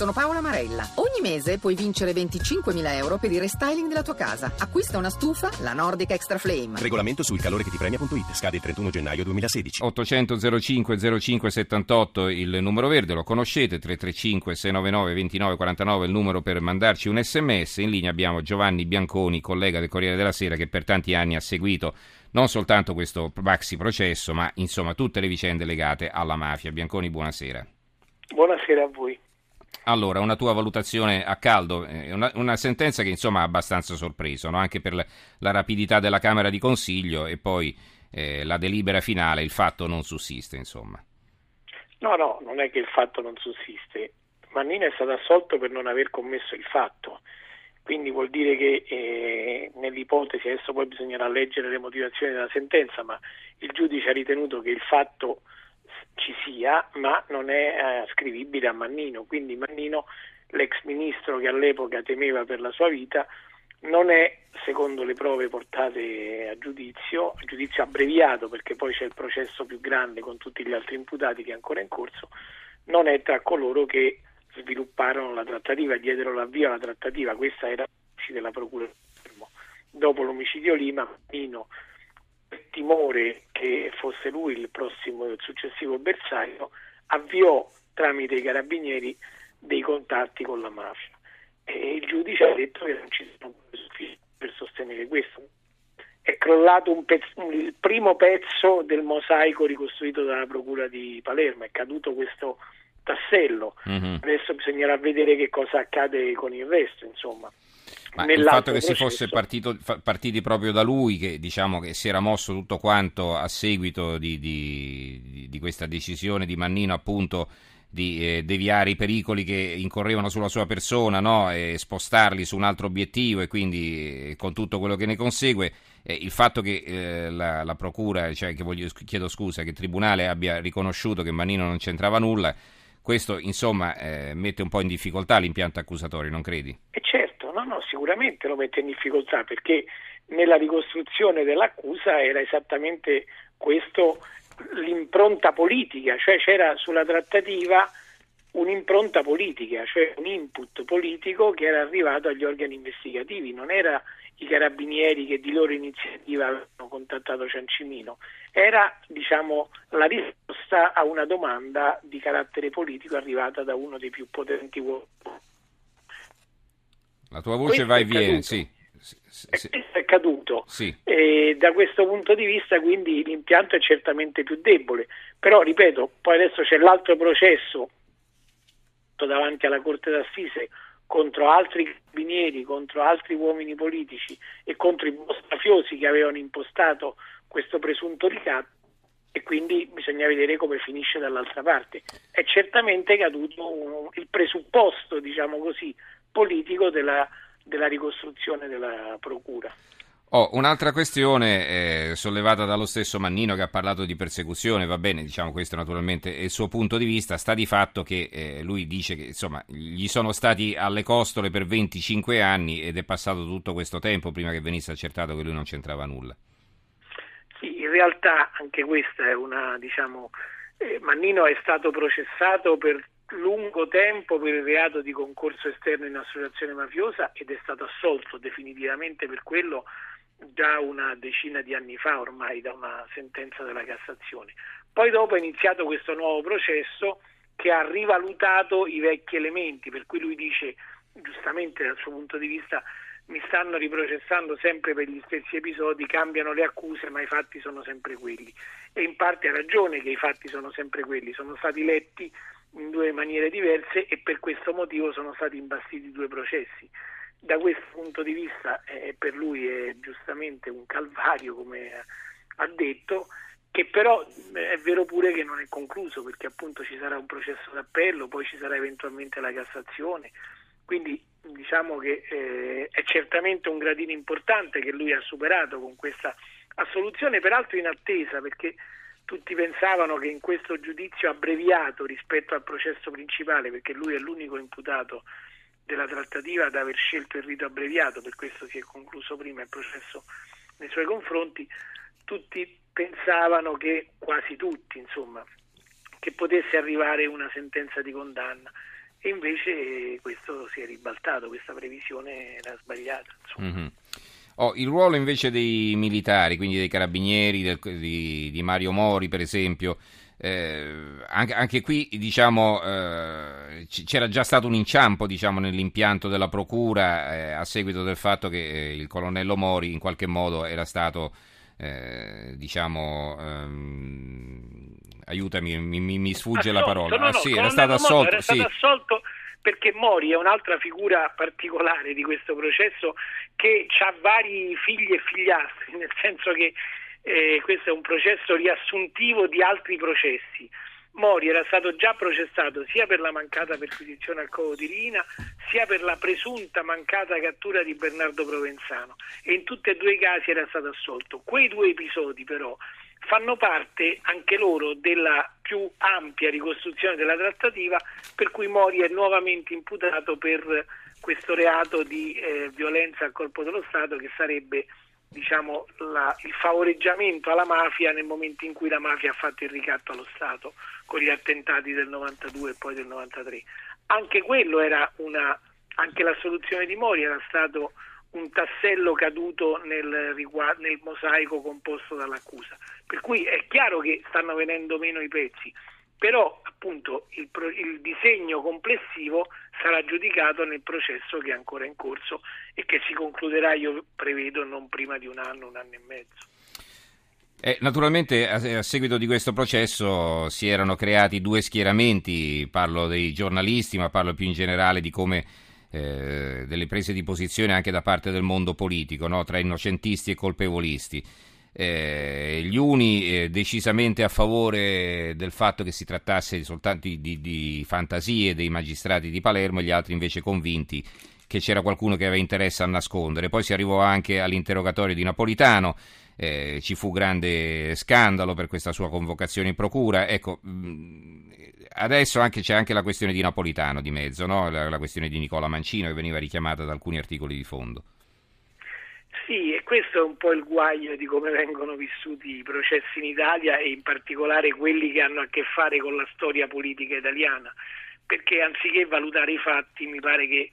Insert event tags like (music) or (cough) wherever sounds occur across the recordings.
Sono Paola Marella. Ogni mese puoi vincere 25.000 euro per il restyling della tua casa. Acquista una stufa, la Nordic Extra Flame. Regolamento sul calore che ti premia.it. Scade il 31 gennaio 2016. 800 05 05 78 il numero verde, lo conoscete, 335 699 29 49 il numero per mandarci un sms. In linea abbiamo Giovanni Bianconi, collega del Corriere della Sera, che per tanti anni ha seguito non soltanto questo maxi processo, ma insomma tutte le vicende legate alla mafia. Bianconi, buonasera. Buonasera a voi. Allora, una tua valutazione a caldo, eh, una, una sentenza che insomma ha abbastanza sorpreso, no? anche per la, la, rapidità della Camera di Consiglio e poi eh, la delibera finale, il fatto non sussiste, insomma. No, no, non è che il fatto non sussiste. Mannino è stato assolto per non aver commesso il fatto, quindi vuol dire che eh, nell'ipotesi, adesso poi bisognerà leggere le motivazioni della sentenza, ma il giudice ha ritenuto che il fatto ci sia, ma non è eh, ascrivibile a Mannino. Quindi Mannino, l'ex ministro che all'epoca temeva per la sua vita, non è, secondo le prove portate a giudizio, a giudizio abbreviato perché poi c'è il processo più grande con tutti gli altri imputati che è ancora in corso, non è tra coloro che svilupparono la trattativa diedero l'avvio alla trattativa. Questa era la della Procura. Dopo l'omicidio Lima, Mannino timore che fosse lui il prossimo, il successivo bersaglio, avviò tramite i carabinieri dei contatti con la mafia. E il giudice ha detto che non ci sono sufficienti per sostenere questo. È crollato pezzo, il primo pezzo del mosaico ricostruito dalla Procura di Palermo, è caduto questo tassello. Mm-hmm. Adesso bisognerà vedere che cosa accade con il resto, insomma. Ma il fatto che si fosse partito, partiti proprio da lui, che diciamo che si era mosso tutto quanto a seguito di, di, di questa decisione di Mannino appunto di eh, deviare i pericoli che incorrevano sulla sua persona no? e spostarli su un altro obiettivo e quindi eh, con tutto quello che ne consegue eh, il fatto che eh, la, la, procura, cioè che voglio, chiedo scusa, che il tribunale abbia riconosciuto che Mannino non c'entrava nulla questo insomma eh, mette un po' in difficoltà l'impianto accusatorio, non credi? E certo, no, no, sicuramente lo mette in difficoltà perché nella ricostruzione dell'accusa era esattamente questo l'impronta politica, cioè c'era sulla trattativa un'impronta politica, cioè un input politico che era arrivato agli organi investigativi, non era i carabinieri che di loro iniziativa avevano contattato Ciancimino, era diciamo, la risposta a una domanda di carattere politico arrivata da uno dei più potenti uomini. La tua voce va e viene, sì. Sì. Questo è caduto. Sì. E da questo punto di vista quindi l'impianto è certamente più debole, però ripeto, poi adesso c'è l'altro processo davanti alla Corte d'Assise contro altri carabinieri, contro altri uomini politici e contro i mafiosi che avevano impostato questo presunto ricatto e quindi bisogna vedere come finisce dall'altra parte. È certamente caduto un, il presupposto, diciamo così, politico della, della ricostruzione della procura. Oh, un'altra questione eh, sollevata dallo stesso Mannino che ha parlato di persecuzione, va bene, diciamo questo naturalmente è il suo punto di vista, sta di fatto che eh, lui dice che insomma gli sono stati alle costole per 25 anni ed è passato tutto questo tempo prima che venisse accertato che lui non c'entrava nulla. In realtà anche questa è una, diciamo, eh, Mannino è stato processato per lungo tempo per il reato di concorso esterno in associazione mafiosa ed è stato assolto definitivamente per quello già una decina di anni fa ormai da una sentenza della Cassazione. Poi dopo è iniziato questo nuovo processo che ha rivalutato i vecchi elementi, per cui lui dice giustamente dal suo punto di vista mi stanno riprocessando sempre per gli stessi episodi, cambiano le accuse ma i fatti sono sempre quelli. E in parte ha ragione che i fatti sono sempre quelli, sono stati letti in due maniere diverse e per questo motivo sono stati imbastiti due processi. Da questo punto di vista eh, per lui è giustamente un calvario, come ha detto, che però eh, è vero pure che non è concluso perché appunto ci sarà un processo d'appello, poi ci sarà eventualmente la Cassazione, quindi diciamo che eh, è certamente un gradino importante che lui ha superato con questa assoluzione, peraltro in attesa perché tutti pensavano che in questo giudizio abbreviato rispetto al processo principale, perché lui è l'unico imputato della trattativa ad aver scelto il rito abbreviato, per questo si è concluso prima il processo nei suoi confronti, tutti pensavano che, quasi tutti insomma, che potesse arrivare una sentenza di condanna. E invece questo si è ribaltato, questa previsione era sbagliata. Mm-hmm. Oh, il ruolo invece dei militari, quindi dei carabinieri, del, di, di, Mario Mori per esempio, eh, anche, anche, qui diciamo, eh, c'era già stato un inciampo diciamo, nell'impianto della procura eh, a seguito del fatto che eh, il colonnello Mori in qualche modo era stato, eh, diciamo, ehm, aiutami, mi, mi, mi sfugge assolto, la parola. No, no, ah, sì, era stato assolto. Era stato sì. assolto perché Mori è un'altra figura particolare di questo processo che ha vari figli e figliastri, (laughs) nel senso che eh, questo è un processo riassuntivo di altri processi. Mori era stato già processato sia per la mancata perquisizione al covo di Rina sia per la presunta mancata cattura di Bernardo Provenzano e in tutti e due i casi era stato assolto. Quei due episodi però fanno parte anche loro della più ampia ricostruzione della trattativa per cui Mori è nuovamente imputato per questo reato di eh, violenza al corpo dello Stato che sarebbe diciamo, la, il favoreggiamento alla mafia nel momento in cui la mafia ha fatto il ricatto allo Stato con gli attentati del 92 e poi del 93. Anche quello era una, anche la soluzione di Mori era stato un tassello caduto nel, nel mosaico composto dall'accusa. Per cui è chiaro che stanno venendo meno i pezzi, però appunto il, il, disegno complessivo sarà giudicato nel processo che è ancora in corso e che si concluderà, io prevedo, non prima di un anno, un anno e mezzo. Eh, naturalmente a, a, seguito di questo processo si erano creati due schieramenti, parlo dei giornalisti ma parlo più in generale di come eh, delle prese di posizione anche da parte del mondo politico, no? tra innocentisti e colpevolisti. Eh, gli uni eh, decisamente a favore del fatto che si trattasse soltanto di, di, fantasie dei magistrati di Palermo, gli altri invece convinti che c'era qualcuno che aveva interesse a nascondere. Poi si arrivò anche all'interrogatorio di Napolitano, eh, ci fu grande scandalo per questa sua convocazione in procura. Ecco, mh, adesso anche, c'è anche la questione di Napolitano di mezzo, no? la, la, questione di Nicola Mancino che veniva richiamata da alcuni articoli di fondo. Sì, e questo è un po' il guaio di come vengono vissuti i processi in Italia e in particolare quelli che hanno a che fare con la storia politica italiana, perché anziché valutare i fatti mi pare che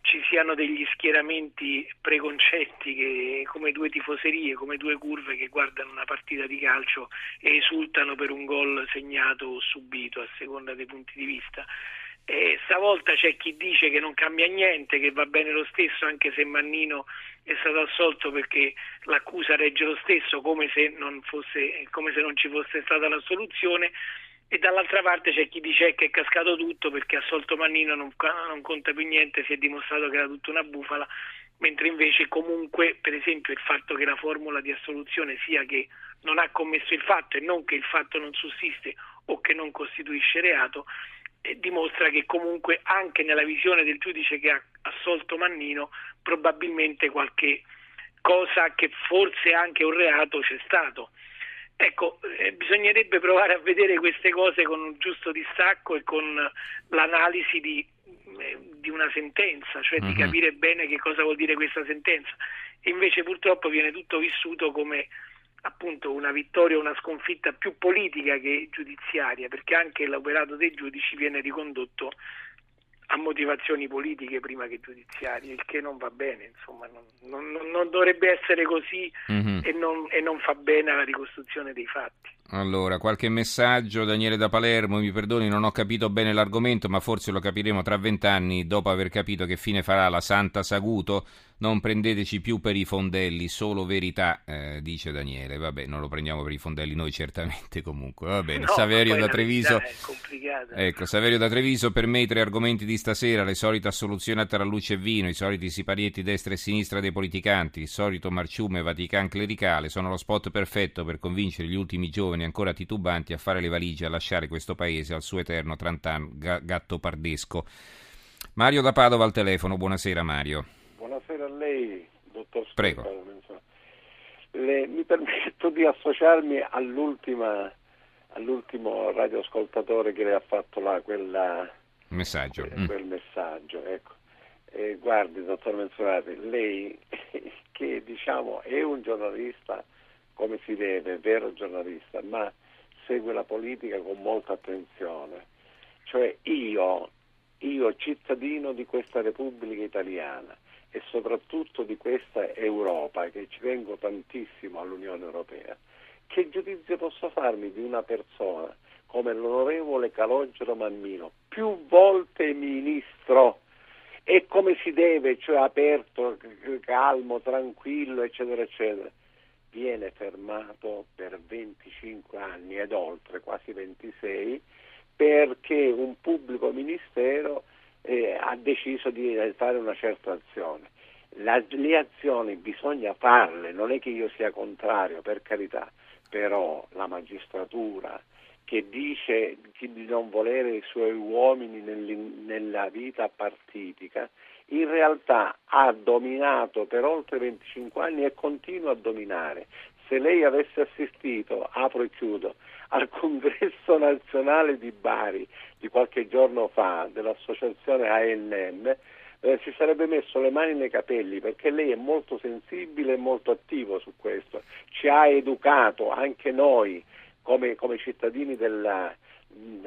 ci siano degli schieramenti preconcetti che, come due tifoserie, come due curve che guardano una partita di calcio e esultano per un gol segnato o subito a seconda dei punti di vista. E stavolta c'è chi dice che non cambia niente, che va bene lo stesso anche se Mannino è stato assolto perché l'accusa regge lo stesso come se non, fosse, come se non ci fosse stata la soluzione. E dall'altra parte c'è chi dice che è cascato tutto perché assolto Mannino non, non conta più niente, si è dimostrato che era tutta una bufala, mentre invece comunque per esempio il fatto che la formula di assoluzione sia che non ha commesso il fatto e non che il fatto non sussiste o che non costituisce reato, dimostra che comunque anche nella visione del giudice che ha assolto Mannino probabilmente qualche cosa che forse anche un reato c'è stato. Ecco, eh, bisognerebbe provare a vedere queste cose con un giusto distacco e con l'analisi di, eh, di una sentenza, cioè uh-huh. di mhm. capire bene che cosa vuol dire questa sentenza. Invece purtroppo viene tutto vissuto come appunto una vittoria o una sconfitta più politica che giudiziaria, perché anche l'operato dei giudici viene ricondotto a motivazioni politiche prima che giudiziarie, il che non va bene, insomma, non, non, non dovrebbe essere così mm-hmm. e, non, e non fa bene alla ricostruzione dei fatti. Allora, qualche messaggio, Daniele da Palermo, mi perdoni, non ho capito bene l'argomento, ma forse lo capiremo tra vent'anni dopo aver capito che fine farà la Santa Saguto. Non prendeteci più per i fondelli, solo verità, eh, dice Daniele. Vabbè, non lo prendiamo per i fondelli noi certamente comunque. Va bene, (laughs) no, Saverio da Treviso. Ecco, Saverio da Treviso, per me i tre argomenti di stasera, le solite assoluzioni a Taralluce e Vino, i soliti siparietti destra e sinistra dei politicanti, il solito marciume Vatican clericale, sono lo spot perfetto per convincere gli ultimi giovani ancora titubanti a fare le valigie e a lasciare questo paese al suo eterno trantan gatto pardesco. Mario da Padova al telefono, buonasera Mario. Buonasera a lei, dottor. Prego. Le, mi permetto di associarmi all'ultima, all'ultimo radioascoltatore che le ha fatto là, quella, messaggio. Quel, mm. quel messaggio. Ecco. Eh, guardi, dottor Menzionati, lei (laughs) che diciamo è un giornalista come si deve, vero giornalista, ma segue la politica con molta attenzione. Cioè io io cittadino di questa Repubblica Italiana e soprattutto di questa Europa, che ci tengo tantissimo all'Unione Europea, che giudizio posso farmi di una persona come l'onorevole Calogero Mannino, più volte ministro, e come si deve, cioè aperto, calmo, tranquillo, eccetera, eccetera, viene fermato per 25 anni ed oltre, quasi 26, perché un pubblico ministero eh, ha deciso di fare una certa azione. La, le azioni bisogna farle, non è che io sia contrario, per carità, però la magistratura che dice di non volere i suoi uomini nella vita partitica, in realtà ha dominato per oltre 25 anni e continua a dominare. Se lei avesse assistito, apro e chiudo, al (laughs) congresso nazionale di Bari di qualche giorno fa dell'associazione ANM, eh, si sarebbe messo le mani nei capelli perché lei è molto sensibile e molto attivo su questo. Ci ha educato anche noi come, come cittadini della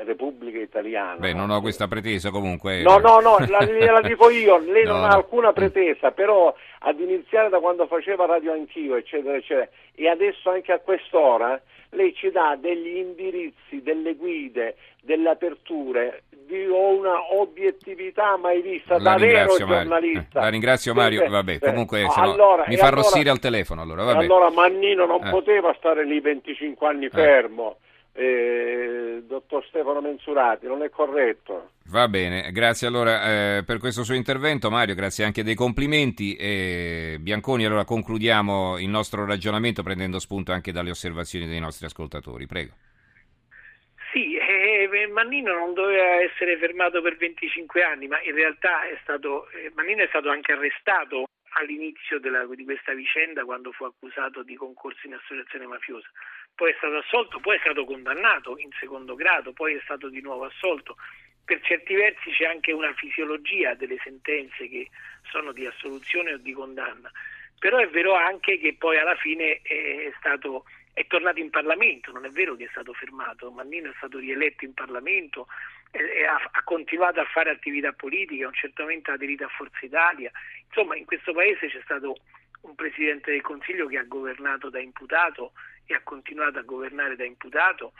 Repubblica Italiana. Beh, non ho questa pretesa comunque. No, no, no, la, la (laughs) dico io, lei no, non no. ha alcuna pretesa, però ad iniziare da quando faceva radio anch'io, eccetera, eccetera, e adesso anche a quest'ora, lei ci dà degli indirizzi, delle guide, delle aperture, di una obiettività mai vista la da vero giornalista. Eh, la ringrazio Mario, vabbè, comunque allora, mi fa allora, arrossire al telefono allora, vabbè. allora Mannino non eh. poteva stare lì 25 anni fermo. Eh, dottor Stefano Mensurati, non è corretto. Va bene, grazie allora eh, per questo suo intervento Mario, grazie anche dei complimenti. E Bianconi, allora concludiamo il nostro ragionamento prendendo spunto anche dalle osservazioni dei nostri ascoltatori, prego. Sì, eh, Mannino non doveva essere fermato per 25 anni, ma in realtà è stato, eh, Mannino è stato anche arrestato all'inizio della, di questa vicenda quando fu accusato di concorso in associazione mafiosa. Poi è stato assolto, poi è stato condannato in secondo grado, poi è stato di nuovo assolto. Per certi versi c'è anche una fisiologia delle sentenze che sono di assoluzione o di condanna, però è vero anche che poi alla fine è stato è tornato in Parlamento, non è vero che è stato fermato, Mannino è stato rieletto in Parlamento, e ha, ha, continuato a fare attività politica, un certo ha aderito a Forza Italia, insomma in questo paese c'è stato un Presidente del Consiglio che ha governato da imputato e ha continuato a governare da imputato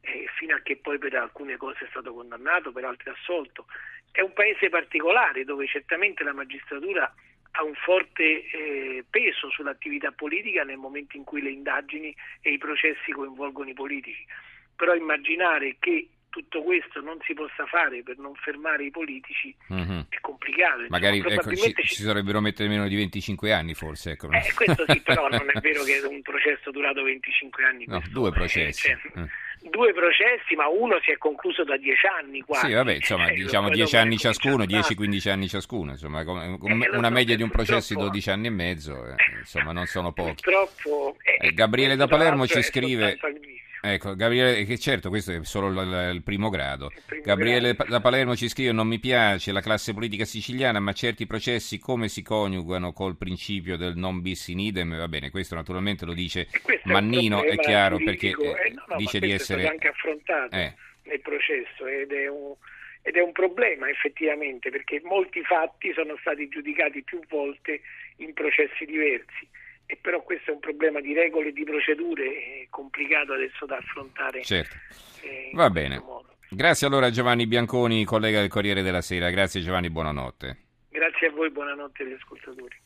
eh, fino a che poi per alcune cose è stato condannato, per altre assolto. È un paese particolare dove certamente la magistratura ha un forte eh, peso sull'attività politica nel momento in cui le indagini e i processi coinvolgono i politici. Però immaginare che tutto questo non si possa fare per non fermare i politici mm-hmm. è complicato. Magari ecco, ci, ci, si dovrebbero mettere meno di 25 anni forse. Ecco. Eh, questo sì, però non è vero che un processo durato 25 anni. No, due processi. Cioè, mm due processi, ma uno si è concluso da dieci anni quasi. Sì, vabbè, insomma, eh, diciamo dieci anni ciascuno, 10-15 anni ciascuno, insomma, eh, una media di un processo di 12 anni e mezzo, eh, insomma, non sono pochi. Purtroppo... Eh, Gabriele da Palermo ci scrive... Ecco, Gabriele, che certo questo è solo il, il primo grado. Il primo Gabriele grado. da Palermo ci scrive: Non mi piace la classe politica siciliana, ma certi processi come si coniugano col principio del non bis in idem? Va bene, questo naturalmente lo dice Mannino, è, è chiaro, politico. perché eh, no, no, dice di essere. È anche affrontato eh. nel processo ed è, un, ed è un problema effettivamente, perché molti fatti sono stati giudicati più volte in processi diversi e però questo è un problema di regole e di procedure complicato adesso da affrontare. Certo. Eh, Va bene. Grazie allora Giovanni Bianconi, collega del Corriere della Sera. Grazie Giovanni, buonanotte. Grazie a voi, buonanotte agli ascoltatori.